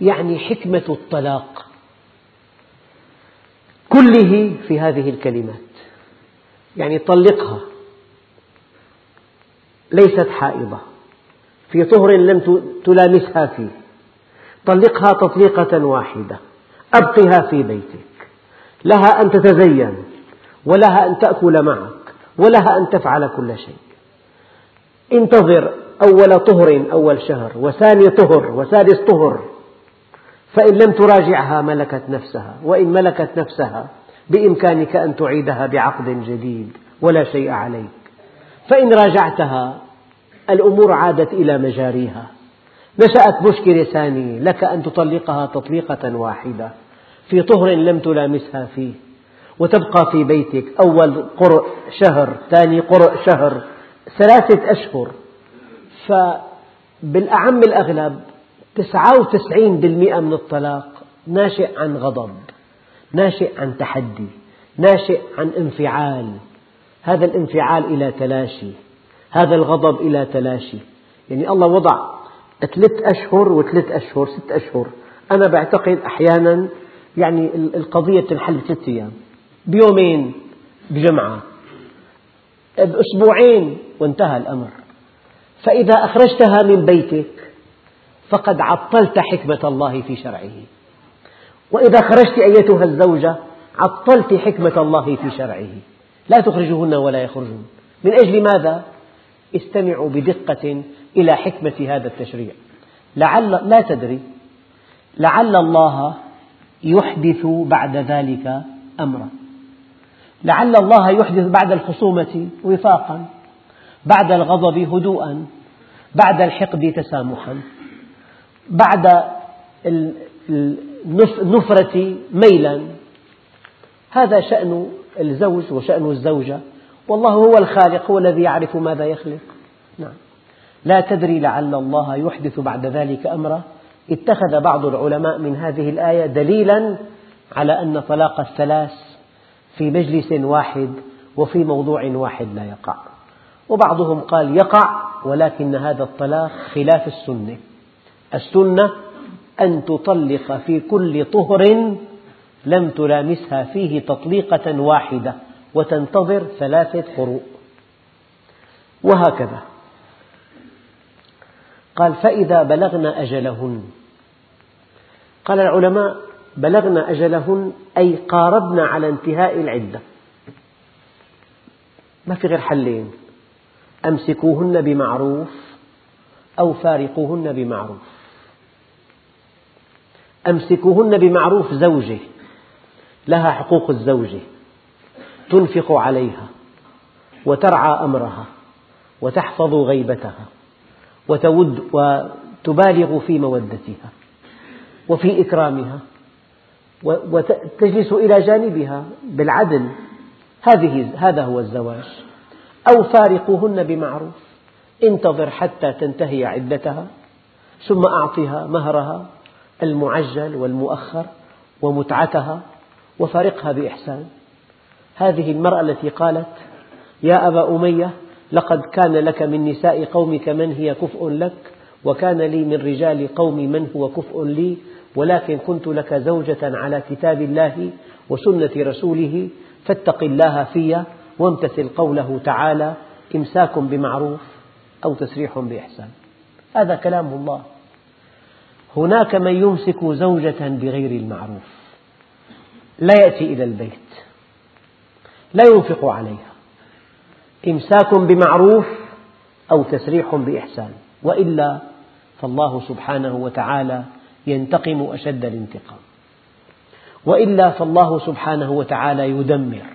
يعني حكمة الطلاق كله في هذه الكلمات يعني طلقها. ليست حائضة. في طهر لم تلامسها فيه. طلقها تطليقة واحدة. أبقها في بيتك. لها أن تتزين. ولها أن تأكل معك. ولها أن تفعل كل شيء. انتظر أول طهر أول شهر. وثاني طهر. وثالث طهر. فإن لم تراجعها ملكت نفسها. وإن ملكت نفسها بإمكانك أن تعيدها بعقد جديد. ولا شيء عليك. فإن راجعتها الأمور عادت إلى مجاريها. نشأت مشكلة ثانية لك أن تطلقها تطليقة واحدة. في طهر لم تلامسها فيه وتبقى في بيتك. أول قرء شهر ثاني قرء شهر ثلاثة أشهر. فبالأعم الأغلب تسعة وتسعين بالمئة من الطلاق ناشئ عن غضب ناشئ عن تحدي ناشئ عن انفعال. هذا الانفعال إلى تلاشي هذا الغضب إلى تلاشي. يعني الله وضع ثلاث أشهر وثلاث أشهر ست أشهر. أنا بعتقد أحيانا يعني القضية تنحل بثلاثة أيام. بيومين بجمعة. بأسبوعين وانتهى الأمر. فإذا أخرجتها من بيتك فقد عطلت حكمة الله في شرعه. وإذا خرجت أيتها الزوجة عطلت حكمة الله في شرعه. لا تخرجوهن ولا يخرجون من أجل ماذا؟ استمعوا بدقة إلى حكمة هذا التشريع. لعل لا تدري. لعل الله يحدث بعد ذلك أمرا. لعل الله يحدث بعد الخصومة وفاقا بعد الغضب هدوءا بعد الحقد تسامحا بعد النفرة ميلا. هذا شأن الزوج وشأن الزوجة. والله هو الخالق هو الذي يعرف ماذا يخلق. نعم. لا تدري لعل الله يحدث بعد ذلك أمرا. اتخذ بعض العلماء من هذه الآية دليلا على أن طلاق الثلاث في مجلس واحد وفي موضوع واحد لا يقع. وبعضهم قال يقع ولكن هذا الطلاق خلاف السنة. السنة أن تطلق في كل طهر لم تلامسها فيه تطليقة واحدة وتنتظر ثلاثة قروء وهكذا. قال فإذا بلغن أجلهن. قال العلماء بلغن أجلهن أي قاربن على انتهاء العدة. ما في غير حلين أمسكوهن بمعروف أو فارقوهن بمعروف. أمسكوهن بمعروف زوجة. لها حقوق الزوجة تنفق عليها وترعى أمرها وتحفظ غيبتها وتود وتبالغ في مودتها وفي إكرامها وتجلس إلى جانبها بالعدل. هذه هذا هو الزواج. أو فارقوهن بمعروف. انتظر حتى تنتهي عدتها ثم أعطها مهرها المعجل والمؤخر ومتعتها. وفارقها بإحسان. هذه المرأة التي قالت يا أبا أمية لقد كان لك من نساء قومك من هي كفء لك وكان لي من رجال قومي من هو كفء لي ولكن كنت لك زوجة على كتاب الله وسنة رسوله فاتق الله في وامتثل قوله تعالى إمساك بمعروف أو تسريح بإحسان. هذا كلام الله. هناك من يمسك زوجة بغير المعروف. لا يأتي إلى البيت. لا ينفق عليها. إمساك بمعروف أو تسريح بإحسان. وإلا فالله سبحانه وتعالى ينتقم أشد الانتقام. وإلا فالله سبحانه وتعالى يدمر.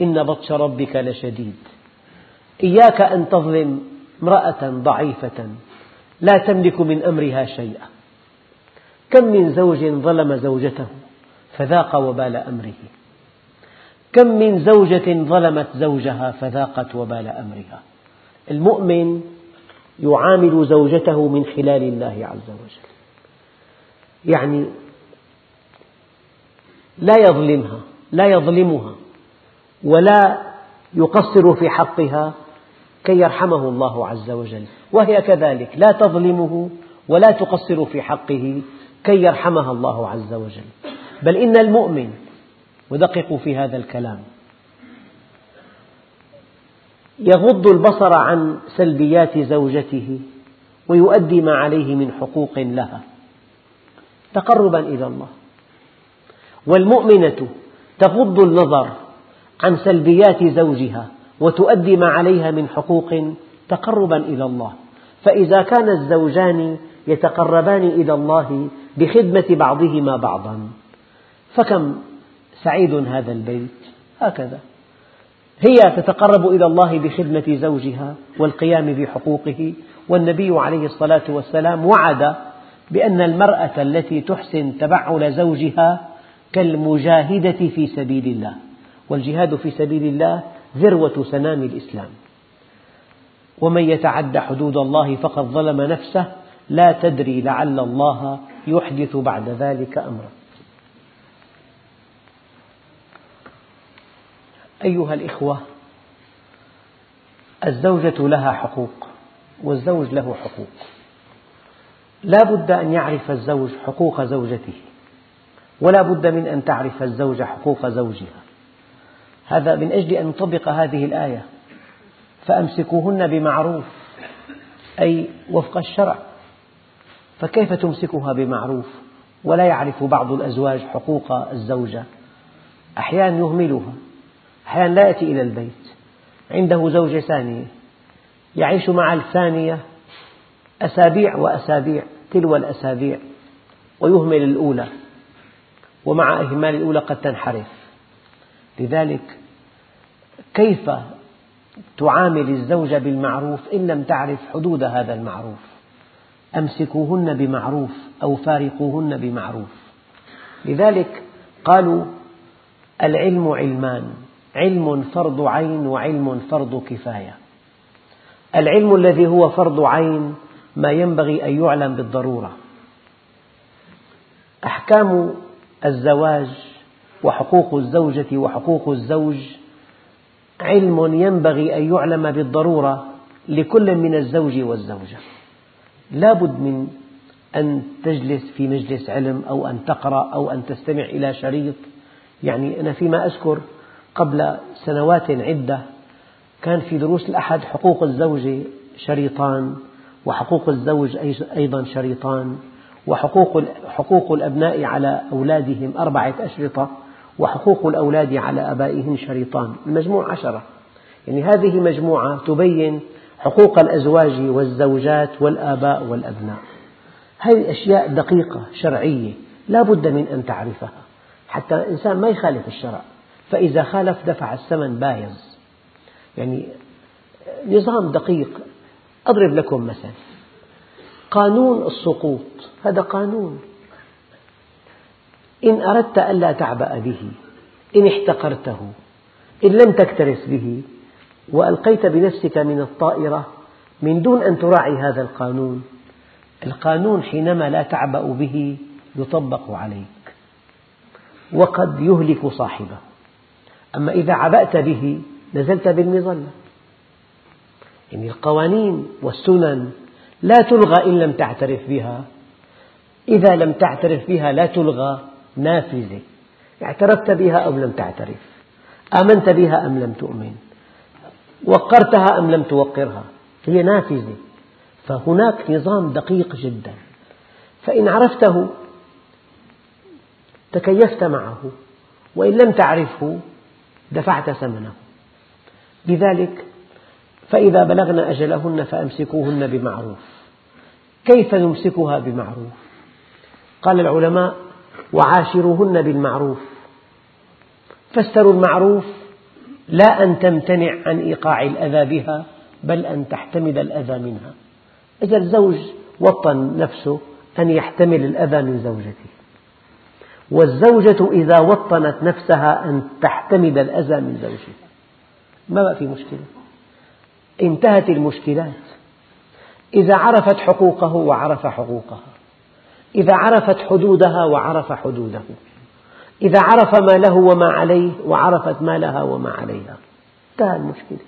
إن بطش ربك لشديد. إياك أن تظلم امرأة ضعيفة لا تملك من أمرها شيئا. كم من زوج ظلم زوجته. فذاق وبال أمره. كم من زوجة ظلمت زوجها فذاقت وبال أمرها. المؤمن يعامل زوجته من خلال الله عز وجل. يعني لا يظلمها لا يظلمها ولا يقصر في حقها كي يرحمه الله عز وجل. وهي كذلك لا تظلمه ولا تقصر في حقه كي يرحمها الله عز وجل. بل إن المؤمن ودققوا في هذا الكلام يغض البصر عن سلبيات زوجته ويؤدي ما عليه من حقوق لها. تقربا إلى الله. والمؤمنة تغض النظر عن سلبيات زوجها وتؤدي ما عليها من حقوق تقربا إلى الله. فإذا كان الزوجان يتقربان إلى الله بخدمة بعضهما بعضا. فكم سعيد هذا البيت؟ هكذا. هي تتقرب إلى الله بخدمة زوجها والقيام بحقوقه والنبي عليه الصلاة والسلام وعد بأن المرأة التي تحسن تبعل زوجها كالمجاهدة في سبيل الله. والجهاد في سبيل الله ذروة سنام الإسلام. ومن يتعد حدود الله فقد ظلم نفسه لا تدري لعل الله يحدث بعد ذلك أمرا. أيها الإخوة الزوجة لها حقوق والزوج له حقوق. لا بد أن يعرف الزوج حقوق زوجته ولا بد من أن تعرف الزوجة حقوق زوجها. هذا من أجل أن نطبق هذه الآية. فأمسكوهن بمعروف أي وفق الشرع. فكيف تمسكها بمعروف؟ ولا يعرف بعض الأزواج حقوق الزوجة. أحيانا يهملها. أحيانا لا يأتي إلى البيت؟ عنده زوجة ثانية. يعيش مع الثانية أسابيع وأسابيع تلو الأسابيع ويهمل الأولى. ومع إهمال الأولى قد تنحرف. لذلك كيف تعامل الزوجة بالمعروف إن لم تعرف حدود هذا المعروف؟ أمسكوهن بمعروف أو فارقوهن بمعروف. لذلك قالوا العلم علمان. علم فرض عين وعلم فرض كفاية. العلم الذي هو فرض عين ما ينبغي أن يعلم بالضرورة. أحكام الزواج وحقوق الزوجة وحقوق الزوج علم ينبغي أن يعلم بالضرورة لكل من الزوج والزوجة. لا بد من أن تجلس في مجلس علم أو أن تقرأ أو أن تستمع إلى شريط. يعني أنا فيما أذكر قبل سنوات عدة كان في دروس الأحد حقوق الزوجة شريطان وحقوق الزوج أيضا شريطان وحقوق حقوق الأبناء على أولادهم أربعة أشرطة وحقوق الأولاد على أبائهم شريطان. المجموع عشرة. يعني هذه مجموعة تبين حقوق الأزواج والزوجات والآباء والأبناء. هذه أشياء دقيقة شرعية لا بد من أن تعرفها. حتى الإنسان ما يخالف الشرع. فإذا خالف دفع الثمن بايظ. يعني نظام دقيق. أضرب لكم مثل. قانون السقوط. هذا قانون. إن أردت ألا تعبأ به إن احتقرته إن لم تكترث به وألقيت بنفسك من الطائرة من دون أن تراعي هذا القانون. القانون حينما لا تعبأ به يطبق عليك. وقد يهلك صاحبه. أما إذا عبأت به نزلت بالمظلة. يعني القوانين والسنن لا تلغى إن لم تعترف بها. إذا لم تعترف بها لا تلغى نافذة. اعترفت بها أو لم تعترف؟ آمنت بها أم لم تؤمن؟ وقرتها أم لم توقرها؟ هي نافذة. فهناك نظام دقيق جدا. فإن عرفته تكيفت معه. وإن لم تعرفه دفعت ثمنه. لذلك فإذا بلغن أجلهن فأمسكوهن بمعروف. كيف نمسكها بمعروف؟ قال العلماء وعاشروهن بالمعروف. فسروا المعروف لا أن تمتنع عن إيقاع الأذى بها بل أن تحتمل الأذى منها. إذا الزوج وطن نفسه أن يحتمل الأذى من زوجته. والزوجة إذا وطنت نفسها أن تحتمل الأذى من زوجها. ما بقى في مشكلة؟ انتهت المشكلات. إذا عرفت حقوقه وعرف حقوقها. إذا عرفت حدودها وعرف حدوده. إذا عرف ما له وما عليه وعرفت ما لها وما عليها. انتهى المشكلة.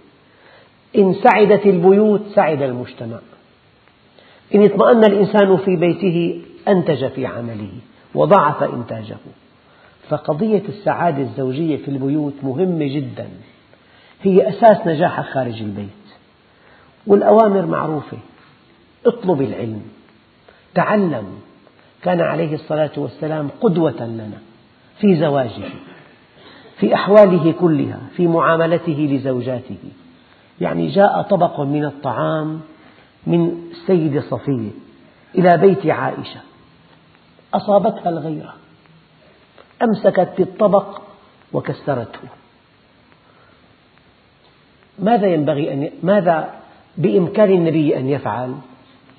إن سعدت البيوت سعد المجتمع. إن اطمأن الإنسان في بيته أنتج في عمله. وضاعف إنتاجه. فقضية السعادة الزوجية في البيوت مهمة جدا. هي أساس نجاحك خارج البيت. والأوامر معروفة. اطلب العلم. تعلم. كان عليه الصلاة والسلام قدوة لنا. في زواجه. في أحواله كلها. في معاملته لزوجاته. يعني جاء طبق من الطعام من السيدة صفية إلى بيت عائشة. أصابتها الغيرة أمسكت بالطبق وكسرته. ماذا ينبغي أن ماذا بإمكان النبي أن يفعل؟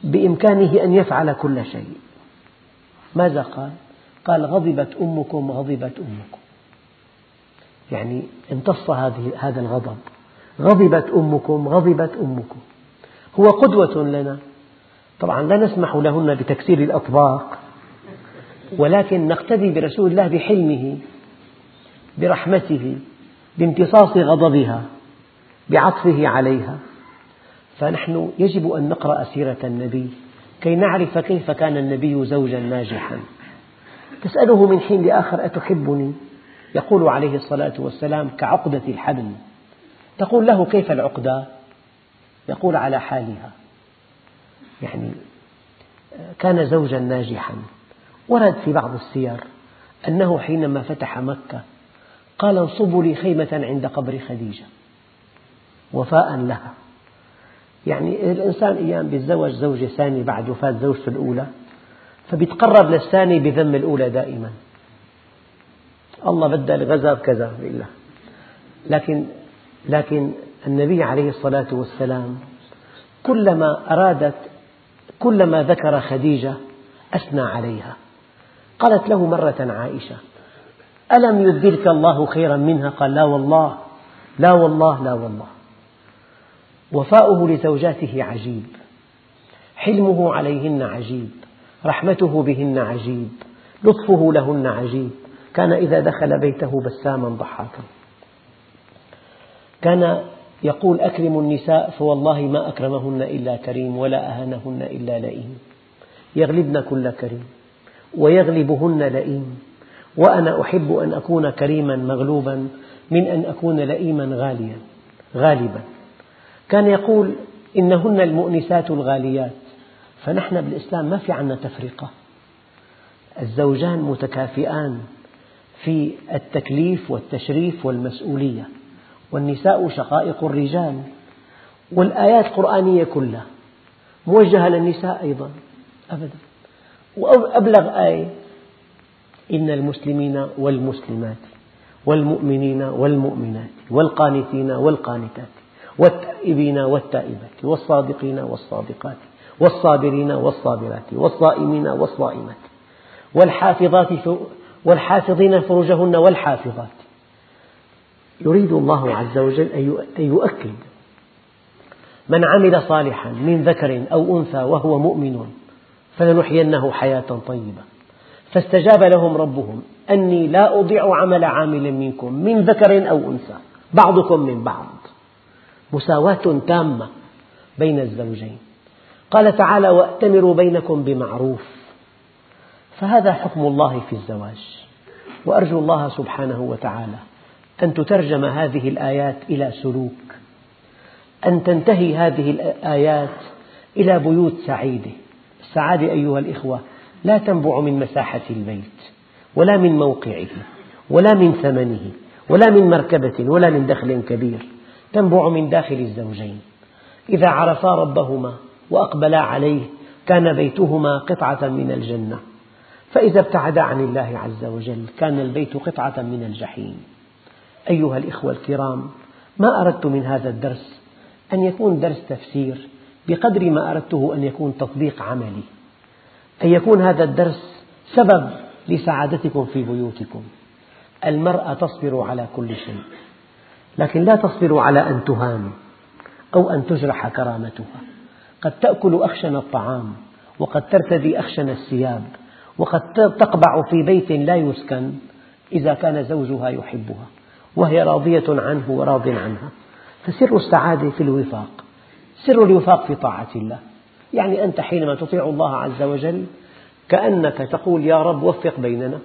بإمكانه أن يفعل كل شيء. ماذا قال؟ قال غضبت أمكم غضبت أمكم. يعني امتص هذا الغضب. غضبت أمكم غضبت أمكم. هو قدوة لنا. طبعا لا نسمح لهن بتكسير الأطباق. ولكن نقتدي برسول الله بحلمه برحمته بامتصاص غضبها بعطفه عليها. فنحن يجب أن نقرأ سيرة النبي كي نعرف كيف كان النبي زوجا ناجحا. تسأله من حين لآخر أتحبني؟ يقول عليه الصلاة والسلام كعقدة الحبل. تقول له كيف العقدة؟ يقول على حالها. يعني كان زوجا ناجحا. ورد في بعض السير أنه حينما فتح مكة قال انصبوا لي خيمة عند قبر خديجة. وفاء لها. يعني الإنسان أيام بيتزوج زوجة ثانية بعد وفاة زوجته الأولى فبيتقرب للثاني بذم الأولى دائما. الله بدل غزا بكذا بالله. لكن لكن النبي عليه الصلاة والسلام كلما أرادت كلما ذكر خديجة أثنى عليها. قالت له مرة عائشة ألم يبدلك الله خيرا منها؟ قال لا والله لا والله لا والله. وفاؤه لزوجاته عجيب حلمه عليهن عجيب رحمته بهن عجيب لطفه لهن عجيب. كان إذا دخل بيته بساما ضحاكا. كان يقول أكرم النساء فوالله ما أكرمهن إلا كريم ولا أهانهن إلا لئيم. يغلبن كل كريم. ويغلبهن لئيم. وأنا أحب أن أكون كريما مغلوبا من أن أكون لئيما غاليا غالبا. كان يقول إنهن المؤنسات الغاليات. فنحن بالإسلام ما في عنا تفرقة. الزوجان متكافئان في التكليف والتشريف والمسؤولية. والنساء شقائق الرجال. والآيات القرآنية كلها موجهة للنساء أيضا أبدا. وأبلغ آية. إن المسلمين والمسلمات والمؤمنين والمؤمنات والقانتين والقانتات والتائبين والتائبات والصادقين والصادقات والصابرين والصابرات والصائمين والصائمات والحافظات والحافظين فروجهن والحافظات. يريد الله عز وجل أن يؤكد من عمل صالحا من ذكر أو أنثى وهو مؤمن فلنحيينه حياة طيبة. فاستجاب لهم ربهم أني لا أضيع عمل عامل منكم من ذكر أو أنثى بعضكم من بعض. مساواة تامة بين الزوجين. قال تعالى وأتمروا بينكم بمعروف. فهذا حكم الله في الزواج. وأرجو الله سبحانه وتعالى أن تترجم هذه الآيات إلى سلوك أن تنتهي هذه الآيات إلى بيوت سعيدة. السعادة أيها الإخوة لا تنبع من مساحة البيت ولا من موقعه ولا من ثمنه ولا من مركبة ولا من دخل كبير تنبع من داخل الزوجين. إذا عرفا ربهما وأقبلا عليه كان بيتهما قطعة من الجنة. فإذا ابتعدا عن الله عز وجل كان البيت قطعة من الجحيم. أيها الإخوة الكرام ما أردت من هذا الدرس أن يكون درس تفسير بقدر ما أردته أن يكون تطبيق عملي. أن يكون هذا الدرس سبب لسعادتكم في بيوتكم. المرأة تصبر على كل شيء لكن لا تصبر على أن تهان أو أن تجرح كرامتها. قد تأكل أخشن الطعام وقد ترتدي أخشن الثياب وقد تقبع في بيت لا يسكن إذا كان زوجها يحبها وهي راضية عنه وراض عنها. فسر السعادة في الوفاق. سر الوفاق في طاعة الله. يعني أنت حينما تطيع الله عز وجل كأنك تقول يا رب وفق بيننا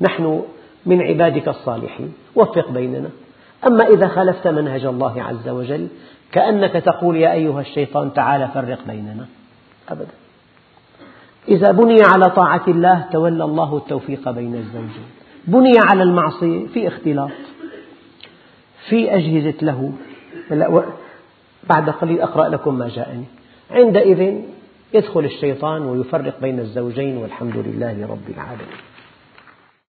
نحن من عبادك الصالحين وفق بيننا. أما إذا خالفت منهج الله عز وجل كأنك تقول يا أيها الشيطان تعال فرق بيننا. أبدا. إذا بني على طاعة الله تولى الله التوفيق بين الزوجين. بني على المعصية في اختلاط في أجهزة له بعد قليل أقرأ لكم ما جاءني. عندئذ يدخل الشيطان ويفرق بين الزوجين والحمد لله رب العالمين.